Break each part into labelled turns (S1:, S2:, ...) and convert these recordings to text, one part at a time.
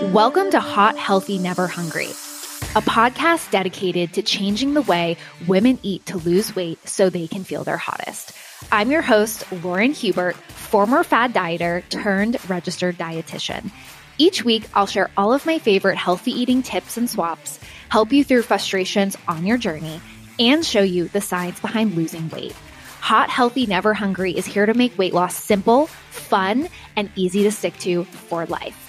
S1: Welcome to Hot, Healthy, Never Hungry, a podcast dedicated to changing the way women eat to lose weight so they can feel their hottest. I'm your host, Lauren Hubert, former fad dieter turned registered dietitian. Each week, I'll share all of my favorite healthy eating tips and swaps, help you through frustrations on your journey, and show you the science behind losing weight. Hot, Healthy, Never Hungry is here to make weight loss simple, fun, and easy to stick to for life.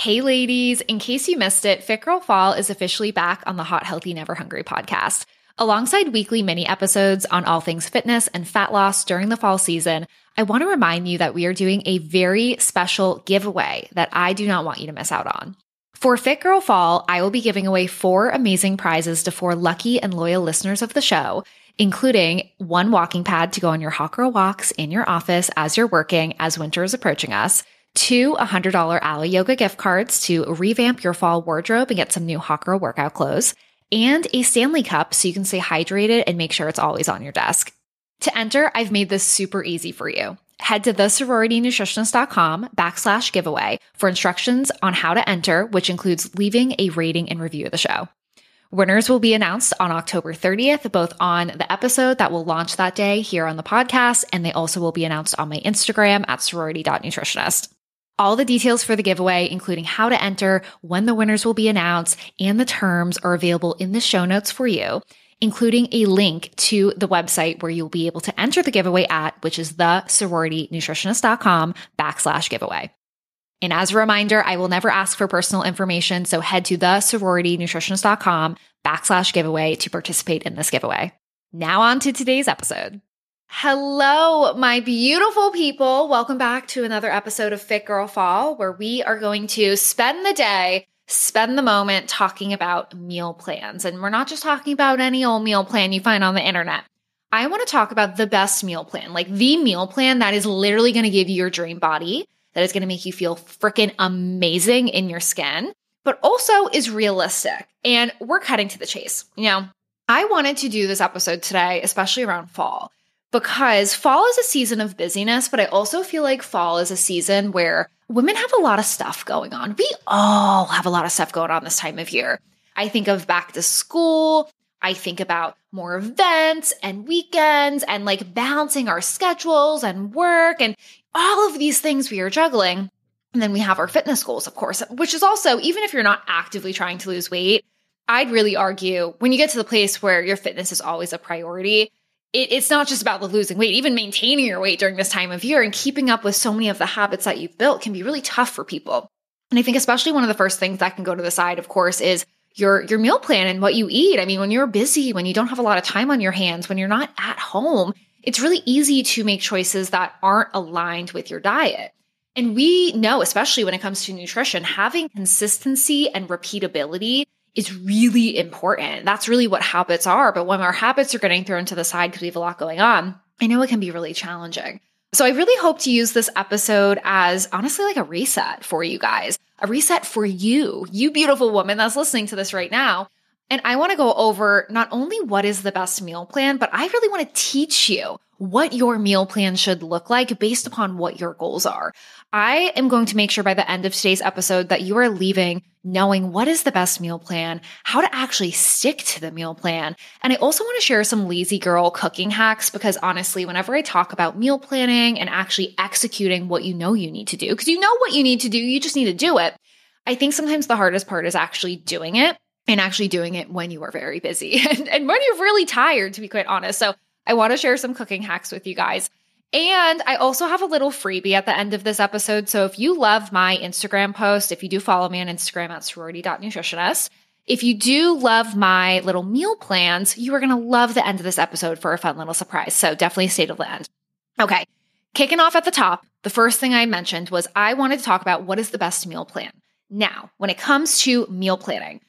S1: Hey, ladies, in case you missed it, Fit Girl Fall is officially back on the Hot, Healthy, Never Hungry podcast. Alongside weekly mini episodes on all things fitness and fat loss during the fall season, I want to remind you that we are doing a very special giveaway that I do not want you to miss out on. For Fit Girl Fall, I will be giving away four amazing prizes to four lucky and loyal listeners of the show, including one walking pad to go on your girl walks in your office as you're working as winter is approaching us two $100 Alo Yoga gift cards to revamp your fall wardrobe and get some new Hawker workout clothes, and a Stanley Cup so you can stay hydrated and make sure it's always on your desk. To enter, I've made this super easy for you. Head to thesororitynutritionist.com backslash giveaway for instructions on how to enter, which includes leaving a rating and review of the show. Winners will be announced on October 30th, both on the episode that will launch that day here on the podcast, and they also will be announced on my Instagram at sorority.nutritionist. All the details for the giveaway, including how to enter, when the winners will be announced, and the terms are available in the show notes for you, including a link to the website where you'll be able to enter the giveaway at, which is the sororitynutritionist.com backslash giveaway. And as a reminder, I will never ask for personal information. So head to the sororitynutritionist.com backslash giveaway to participate in this giveaway. Now on to today's episode. Hello, my beautiful people. Welcome back to another episode of Fit Girl Fall, where we are going to spend the day, spend the moment talking about meal plans. And we're not just talking about any old meal plan you find on the internet. I want to talk about the best meal plan, like the meal plan that is literally going to give you your dream body, that is going to make you feel freaking amazing in your skin, but also is realistic. And we're cutting to the chase. You know, I wanted to do this episode today, especially around fall because fall is a season of busyness, but I also feel like fall is a season where women have a lot of stuff going on. We all have a lot of stuff going on this time of year. I think of back to school. I think about more events and weekends and like balancing our schedules and work and all of these things we are juggling. And then we have our fitness goals, of course, which is also, even if you're not actively trying to lose weight, I'd really argue when you get to the place where your fitness is always a priority, it, it's not just about the losing weight, even maintaining your weight during this time of year and keeping up with so many of the habits that you've built can be really tough for people. And I think especially one of the first things that can go to the side, of course, is your your meal plan and what you eat. I mean, when you're busy, when you don't have a lot of time on your hands, when you're not at home, it's really easy to make choices that aren't aligned with your diet. And we know, especially when it comes to nutrition, having consistency and repeatability is really important. That's really what habits are. But when our habits are getting thrown to the side because we have a lot going on, I know it can be really challenging. So I really hope to use this episode as honestly like a reset for you guys, a reset for you, you beautiful woman that's listening to this right now. And I want to go over not only what is the best meal plan, but I really want to teach you what your meal plan should look like based upon what your goals are. I am going to make sure by the end of today's episode that you are leaving knowing what is the best meal plan, how to actually stick to the meal plan. And I also want to share some lazy girl cooking hacks because honestly, whenever I talk about meal planning and actually executing what you know you need to do, because you know what you need to do, you just need to do it. I think sometimes the hardest part is actually doing it and actually doing it when you are very busy and, and when you're really tired, to be quite honest. So I want to share some cooking hacks with you guys. And I also have a little freebie at the end of this episode. So if you love my Instagram post, if you do follow me on Instagram at sorority.nutritionist, if you do love my little meal plans, you are going to love the end of this episode for a fun little surprise. So definitely stay to the end. Okay. Kicking off at the top, the first thing I mentioned was I wanted to talk about what is the best meal plan. Now, when it comes to meal planning,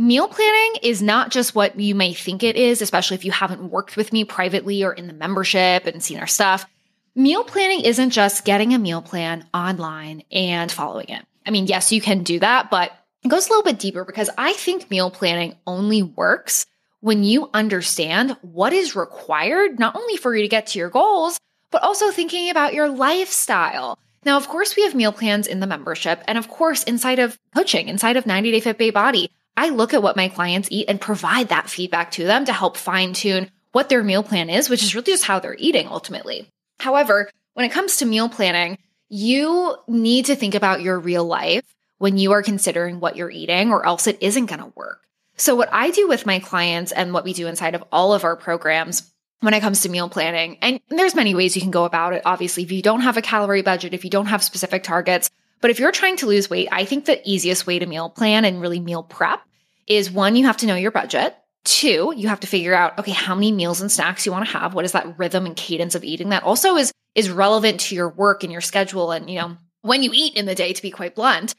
S1: meal planning is not just what you may think it is, especially if you haven't worked with me privately or in the membership and seen our stuff. Meal planning isn't just getting a meal plan online and following it. I mean, yes, you can do that, but it goes a little bit deeper because I think meal planning only works when you understand what is required, not only for you to get to your goals, but also thinking about your lifestyle, Now, of course, we have meal plans in the membership. And of course, inside of coaching, inside of 90 Day Fit Babe Body, I look at what my clients eat and provide that feedback to them to help fine tune what their meal plan is, which is really just how they're eating ultimately. However, when it comes to meal planning, you need to think about your real life when you are considering what you're eating, or else it isn't going to work. So, what I do with my clients and what we do inside of all of our programs when it comes to meal planning, and there's many ways you can go about it. Obviously, if you don't have a calorie budget, if you don't have specific targets, but if you're trying to lose weight, I think the easiest way to meal plan and really meal prep is one, you have to know your budget. Two, you have to figure out, okay, how many meals and snacks you want to have. What is that rhythm and cadence of eating that also is, is relevant to your work and your schedule and, you know, when you eat in the day, to be quite blunt.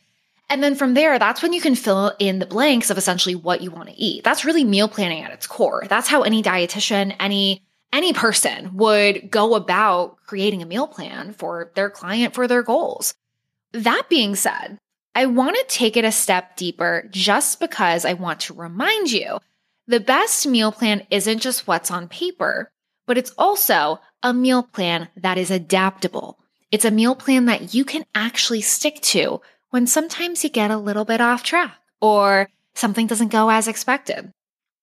S1: And then from there, that's when you can fill in the blanks of essentially what you want to eat. That's really meal planning at its core. That's how any dietitian, any any person would go about creating a meal plan for their client for their goals. That being said, I want to take it a step deeper just because I want to remind you the best meal plan isn't just what's on paper, but it's also a meal plan that is adaptable. It's a meal plan that you can actually stick to when sometimes you get a little bit off track or something doesn't go as expected.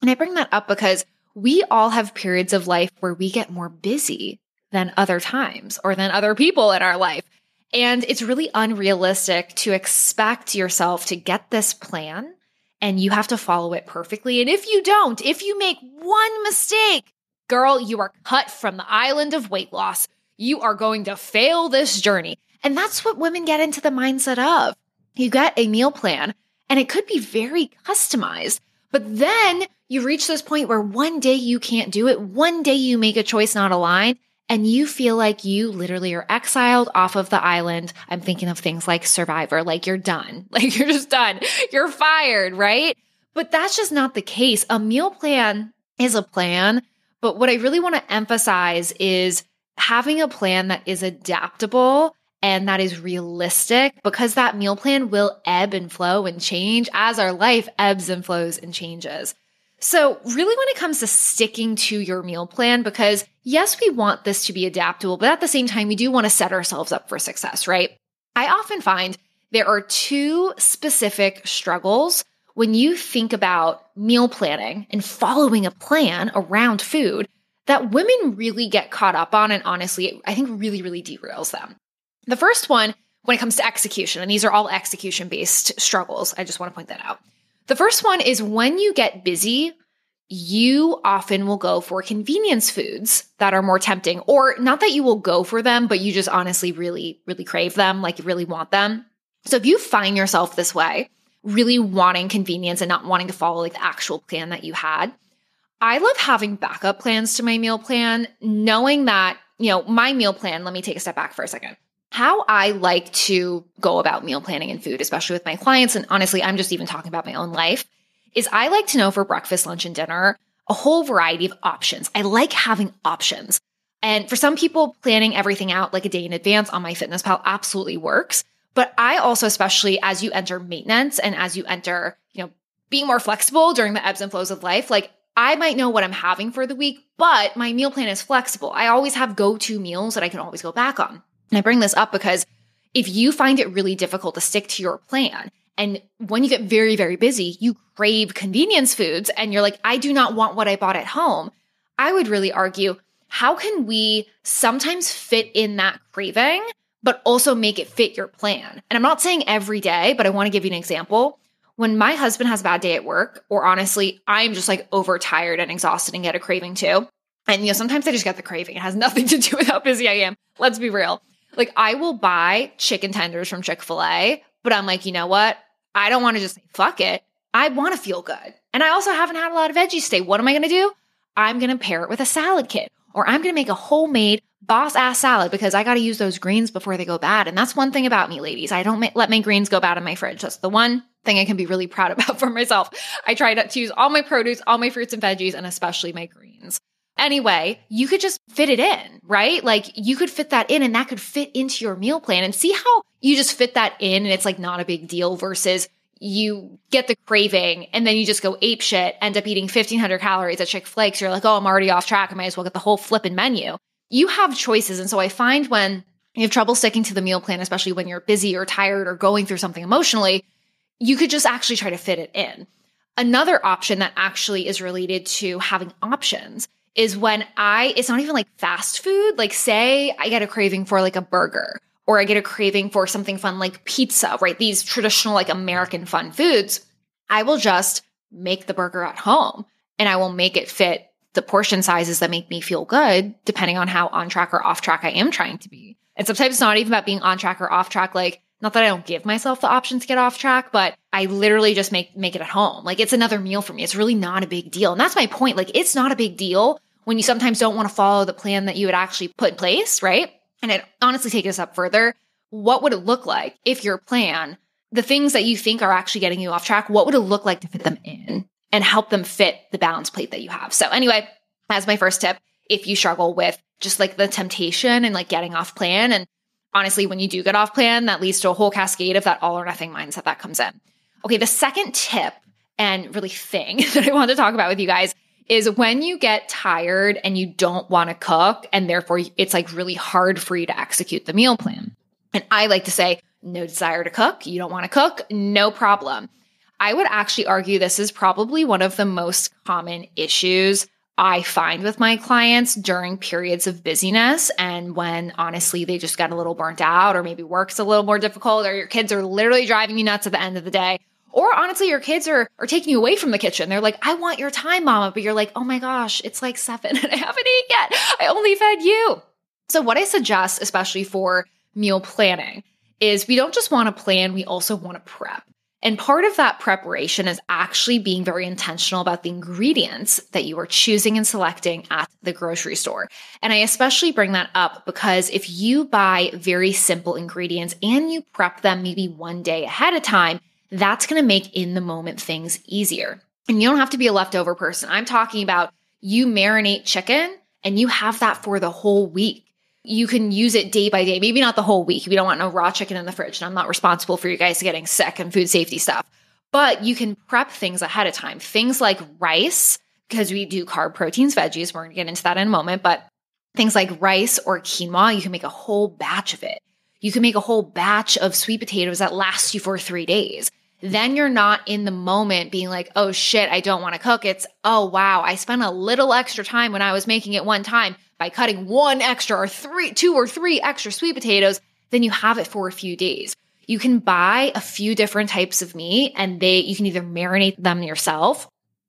S1: And I bring that up because we all have periods of life where we get more busy than other times or than other people in our life. And it's really unrealistic to expect yourself to get this plan and you have to follow it perfectly. And if you don't, if you make one mistake, girl, you are cut from the island of weight loss. You are going to fail this journey. And that's what women get into the mindset of. You get a meal plan and it could be very customized, but then you reach this point where one day you can't do it. One day you make a choice not aligned and you feel like you literally are exiled off of the island. I'm thinking of things like Survivor, like you're done, like you're just done, you're fired, right? But that's just not the case. A meal plan is a plan. But what I really want to emphasize is having a plan that is adaptable and that is realistic because that meal plan will ebb and flow and change as our life ebbs and flows and changes. So, really, when it comes to sticking to your meal plan, because yes, we want this to be adaptable, but at the same time, we do want to set ourselves up for success, right? I often find there are two specific struggles when you think about meal planning and following a plan around food that women really get caught up on. And honestly, I think really, really derails them. The first one, when it comes to execution, and these are all execution based struggles, I just want to point that out. The first one is when you get busy, you often will go for convenience foods that are more tempting, or not that you will go for them, but you just honestly really, really crave them, like you really want them. So if you find yourself this way, really wanting convenience and not wanting to follow like the actual plan that you had, I love having backup plans to my meal plan, knowing that, you know, my meal plan, let me take a step back for a second how I like to go about meal planning and food, especially with my clients. And honestly, I'm just even talking about my own life is I like to know for breakfast, lunch, and dinner a whole variety of options. I like having options. And for some people, planning everything out like a day in advance on MyFitnessPal absolutely works. But I also, especially as you enter maintenance and as you enter, you know, being more flexible during the ebbs and flows of life, like I might know what I'm having for the week, but my meal plan is flexible. I always have go to meals that I can always go back on. And I bring this up because if you find it really difficult to stick to your plan, and when you get very, very busy, you crave convenience foods and you're like, I do not want what I bought at home. I would really argue, how can we sometimes fit in that craving, but also make it fit your plan? And I'm not saying every day, but I want to give you an example. When my husband has a bad day at work, or honestly, I'm just like overtired and exhausted and get a craving too. And you know, sometimes I just get the craving. It has nothing to do with how busy I am. Let's be real. Like I will buy chicken tenders from Chick-fil-A, but I'm like, you know what? I don't want to just say fuck it. I want to feel good. And I also haven't had a lot of veggies today. What am I going to do? I'm going to pair it with a salad kit or I'm going to make a homemade boss ass salad because I got to use those greens before they go bad. And that's one thing about me, ladies. I don't let my greens go bad in my fridge. That's the one thing I can be really proud about for myself. I try to use all my produce, all my fruits and veggies, and especially my greens anyway, you could just fit it in, right? Like you could fit that in and that could fit into your meal plan and see how you just fit that in and it's like not a big deal versus you get the craving and then you just go ape shit, end up eating 1500 calories at Chick fil A. You're like, oh, I'm already off track. I might as well get the whole flipping menu. You have choices. And so I find when you have trouble sticking to the meal plan, especially when you're busy or tired or going through something emotionally, you could just actually try to fit it in. Another option that actually is related to having options is when I, it's not even like fast food. Like, say I get a craving for like a burger or I get a craving for something fun like pizza, right? These traditional like American fun foods. I will just make the burger at home and I will make it fit the portion sizes that make me feel good, depending on how on track or off track I am trying to be. And sometimes it's not even about being on track or off track. Like, not that I don't give myself the option to get off track, but I literally just make make it at home. Like it's another meal for me. It's really not a big deal. And that's my point. Like it's not a big deal when you sometimes don't want to follow the plan that you would actually put in place, right? And it honestly take us up further. What would it look like if your plan, the things that you think are actually getting you off track, what would it look like to fit them in and help them fit the balance plate that you have? So anyway, as my first tip, if you struggle with just like the temptation and like getting off plan and honestly, when you do get off plan, that leads to a whole cascade of that all or nothing mindset that comes in. Okay, the second tip and really thing that I want to talk about with you guys is when you get tired and you don't want to cook, and therefore it's like really hard for you to execute the meal plan. And I like to say, no desire to cook, you don't want to cook, no problem. I would actually argue this is probably one of the most common issues I find with my clients during periods of busyness and when honestly they just get a little burnt out or maybe work's a little more difficult or your kids are literally driving you nuts at the end of the day or honestly, your kids are, are taking you away from the kitchen. They're like, I want your time, mama. But you're like, oh my gosh, it's like seven and I haven't eaten yet. I only fed you. So what I suggest, especially for meal planning, is we don't just want to plan, we also want to prep. And part of that preparation is actually being very intentional about the ingredients that you are choosing and selecting at the grocery store. And I especially bring that up because if you buy very simple ingredients and you prep them maybe one day ahead of time, that's going to make in the moment things easier. And you don't have to be a leftover person. I'm talking about you marinate chicken and you have that for the whole week. You can use it day by day, maybe not the whole week. We don't want no raw chicken in the fridge. And I'm not responsible for you guys getting sick and food safety stuff. But you can prep things ahead of time. Things like rice, because we do carb proteins, veggies. We're going to get into that in a moment. But things like rice or quinoa, you can make a whole batch of it. You can make a whole batch of sweet potatoes that lasts you for three days then you're not in the moment being like, oh shit, I don't want to cook. It's, oh wow, I spent a little extra time when I was making it one time by cutting one extra or three, two or three extra sweet potatoes. Then you have it for a few days. You can buy a few different types of meat and they, you can either marinate them yourself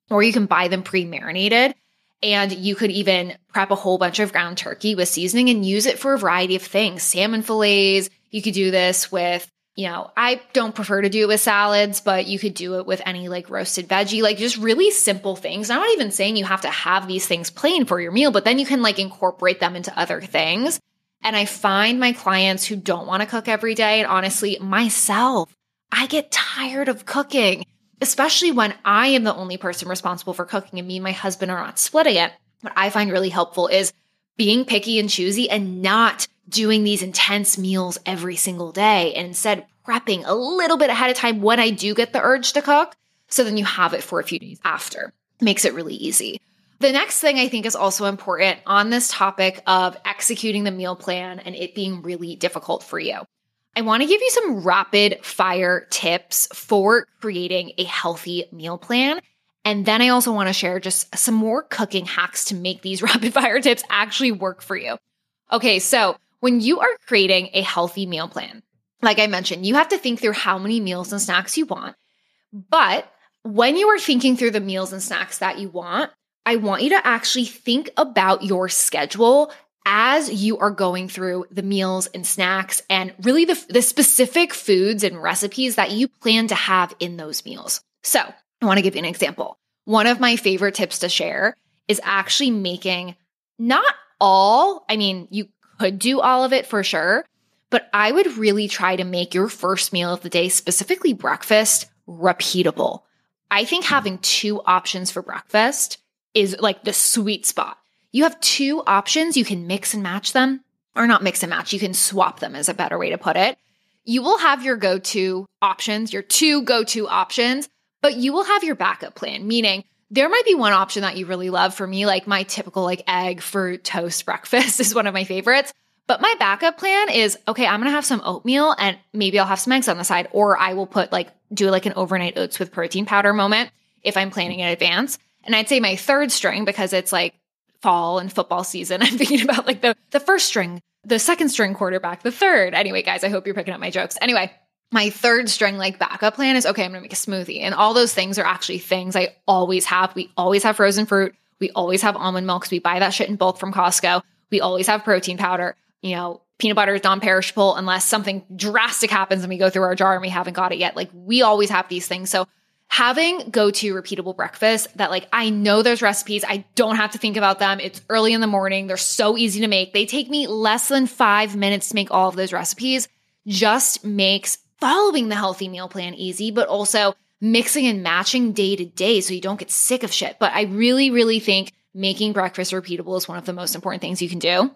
S1: or you can buy them pre marinated. And you could even prep a whole bunch of ground turkey with seasoning and use it for a variety of things. Salmon fillets. You could do this with you know, I don't prefer to do it with salads, but you could do it with any like roasted veggie, like just really simple things. I'm not even saying you have to have these things plain for your meal, but then you can like incorporate them into other things. And I find my clients who don't want to cook every day, and honestly, myself, I get tired of cooking, especially when I am the only person responsible for cooking and me and my husband are not splitting it. What I find really helpful is being picky and choosy and not doing these intense meals every single day and instead prepping a little bit ahead of time when I do get the urge to cook. So then you have it for a few days after. Makes it really easy. The next thing I think is also important on this topic of executing the meal plan and it being really difficult for you. I want to give you some rapid fire tips for creating a healthy meal plan. And then I also want to share just some more cooking hacks to make these rapid fire tips actually work for you. Okay, so when you are creating a healthy meal plan, like I mentioned, you have to think through how many meals and snacks you want. But when you are thinking through the meals and snacks that you want, I want you to actually think about your schedule as you are going through the meals and snacks and really the, the specific foods and recipes that you plan to have in those meals. So I want to give you an example. One of my favorite tips to share is actually making not all, I mean, you could do all of it for sure, but I would really try to make your first meal of the day, specifically breakfast, repeatable. I think having two options for breakfast is like the sweet spot. You have two options, you can mix and match them, or not mix and match, you can swap them, is a better way to put it. You will have your go to options, your two go to options, but you will have your backup plan, meaning there might be one option that you really love for me, like my typical like egg for toast breakfast is one of my favorites. But my backup plan is okay, I'm gonna have some oatmeal and maybe I'll have some eggs on the side, or I will put like, do like an overnight oats with protein powder moment if I'm planning in advance. And I'd say my third string, because it's like fall and football season, I'm thinking about like the, the first string, the second string quarterback, the third. Anyway, guys, I hope you're picking up my jokes. Anyway, my third string like backup plan is okay, I'm gonna make a smoothie. And all those things are actually things I always have. We always have frozen fruit. We always have almond milk because we buy that shit in bulk from Costco. We always have protein powder. You know, peanut butter is non perishable unless something drastic happens and we go through our jar and we haven't got it yet. Like we always have these things. So having go to repeatable breakfast that like I know there's recipes. I don't have to think about them. It's early in the morning. They're so easy to make. They take me less than five minutes to make all of those recipes just makes following the healthy meal plan easy, but also mixing and matching day to day so you don't get sick of shit. But I really, really think making breakfast repeatable is one of the most important things you can do.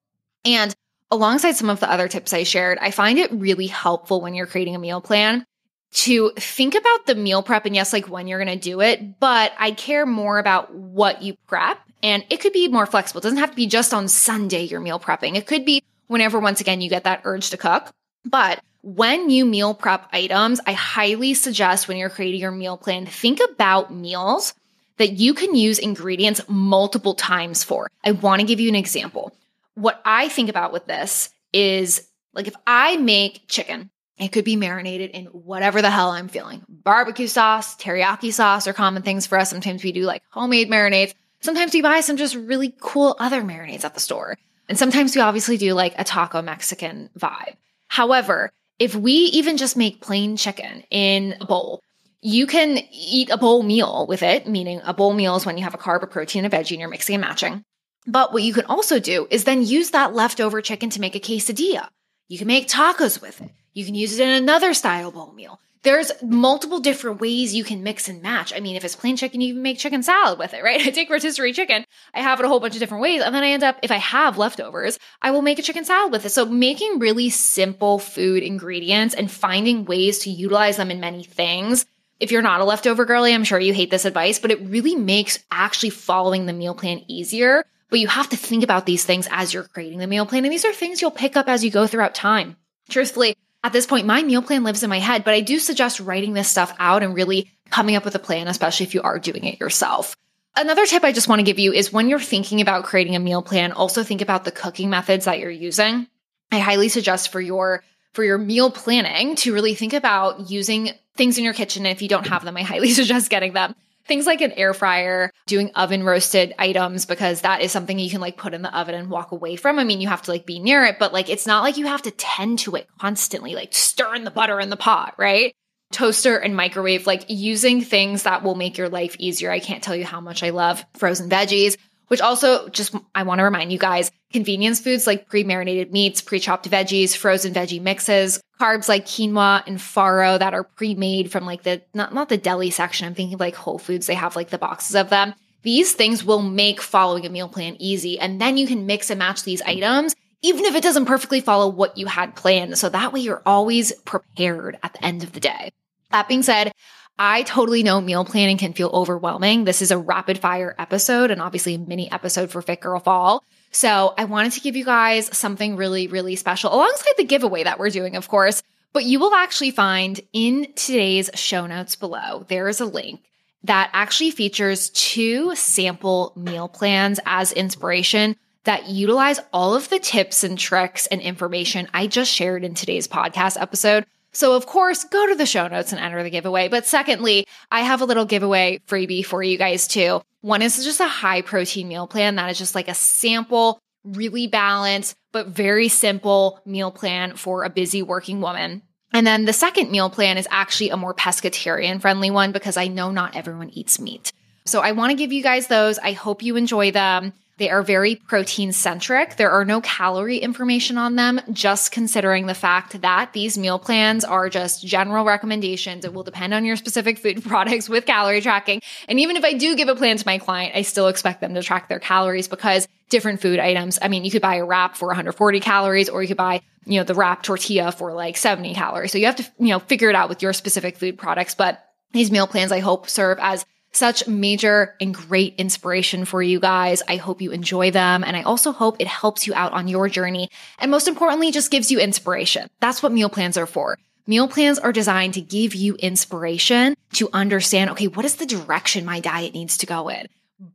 S1: And alongside some of the other tips I shared, I find it really helpful when you're creating a meal plan to think about the meal prep and yes, like when you're going to do it, but I care more about what you prep and it could be more flexible. It doesn't have to be just on Sunday you're meal prepping. It could be whenever, once again, you get that urge to cook. But when you meal prep items, I highly suggest when you're creating your meal plan, think about meals that you can use ingredients multiple times for. I want to give you an example. What I think about with this is like if I make chicken, it could be marinated in whatever the hell I'm feeling. Barbecue sauce, teriyaki sauce are common things for us. Sometimes we do like homemade marinades. Sometimes we buy some just really cool other marinades at the store. And sometimes we obviously do like a taco Mexican vibe. However, if we even just make plain chicken in a bowl, you can eat a bowl meal with it, meaning a bowl meal is when you have a carb, a protein, a veggie, and you're mixing and matching. But what you can also do is then use that leftover chicken to make a quesadilla. You can make tacos with it. You can use it in another style bowl meal. There's multiple different ways you can mix and match. I mean, if it's plain chicken, you can make chicken salad with it, right? I take rotisserie chicken, I have it a whole bunch of different ways, and then I end up, if I have leftovers, I will make a chicken salad with it. So making really simple food ingredients and finding ways to utilize them in many things. If you're not a leftover girly, I'm sure you hate this advice, but it really makes actually following the meal plan easier. But you have to think about these things as you're creating the meal plan. And these are things you'll pick up as you go throughout time. Truthfully, at this point, my meal plan lives in my head, but I do suggest writing this stuff out and really coming up with a plan, especially if you are doing it yourself. Another tip I just want to give you is when you're thinking about creating a meal plan, also think about the cooking methods that you're using. I highly suggest for your for your meal planning to really think about using things in your kitchen. if you don't have them, I highly suggest getting them things like an air fryer, doing oven roasted items because that is something you can like put in the oven and walk away from. I mean, you have to like be near it, but like it's not like you have to tend to it constantly, like stirring the butter in the pot, right? Toaster and microwave, like using things that will make your life easier. I can't tell you how much I love frozen veggies which also just I want to remind you guys convenience foods like pre marinated meats, pre chopped veggies, frozen veggie mixes, carbs like quinoa and farro that are pre made from like the not, not the deli section. I'm thinking like Whole Foods, they have like the boxes of them. These things will make following a meal plan easy. And then you can mix and match these items, even if it doesn't perfectly follow what you had planned. So that way you're always prepared at the end of the day. That being said, I totally know meal planning can feel overwhelming. This is a rapid fire episode and obviously a mini episode for Fit Girl Fall. So I wanted to give you guys something really, really special alongside the giveaway that we're doing, of course. But you will actually find in today's show notes below, there is a link that actually features two sample meal plans as inspiration that utilize all of the tips and tricks and information I just shared in today's podcast episode so, of course, go to the show notes and enter the giveaway. But secondly, I have a little giveaway freebie for you guys too. One is just a high protein meal plan that is just like a sample, really balanced, but very simple meal plan for a busy working woman. And then the second meal plan is actually a more pescatarian friendly one because I know not everyone eats meat. So I want to give you guys those. I hope you enjoy them. They are very protein centric. There are no calorie information on them, just considering the fact that these meal plans are just general recommendations. It will depend on your specific food products with calorie tracking. And even if I do give a plan to my client, I still expect them to track their calories because different food items, I mean, you could buy a wrap for 140 calories or you could buy, you know, the wrap tortilla for like 70 calories. So you have to, you know, figure it out with your specific food products. But these meal plans, I hope, serve as such major and great inspiration for you guys. I hope you enjoy them. And I also hope it helps you out on your journey. And most importantly, just gives you inspiration. That's what meal plans are for. Meal plans are designed to give you inspiration to understand, okay, what is the direction my diet needs to go in?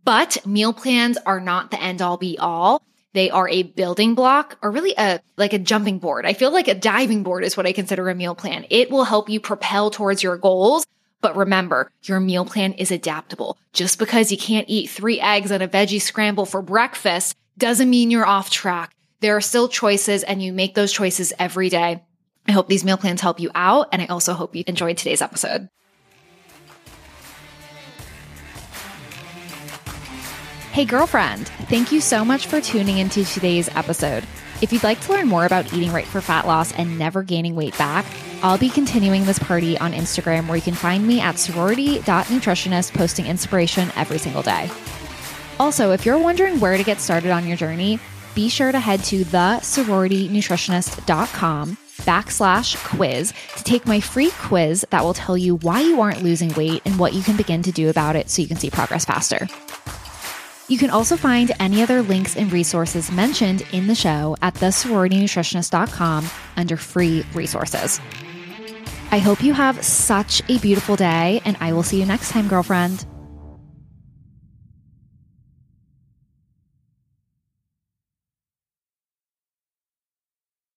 S1: But meal plans are not the end all be all. They are a building block or really a like a jumping board. I feel like a diving board is what I consider a meal plan. It will help you propel towards your goals but remember, your meal plan is adaptable. Just because you can't eat three eggs and a veggie scramble for breakfast doesn't mean you're off track. There are still choices and you make those choices every day. I hope these meal plans help you out. And I also hope you enjoyed today's episode. Hey, girlfriend, thank you so much for tuning into today's episode. If you'd like to learn more about eating right for fat loss and never gaining weight back, I'll be continuing this party on Instagram where you can find me at sorority.nutritionist posting inspiration every single day. Also, if you're wondering where to get started on your journey, be sure to head to thesororitynutritionist.com backslash quiz to take my free quiz that will tell you why you aren't losing weight and what you can begin to do about it so you can see progress faster. You can also find any other links and resources mentioned in the show at thesororitynutritionist.com under free resources. I hope you have such a beautiful day, and I will see you next time, girlfriend.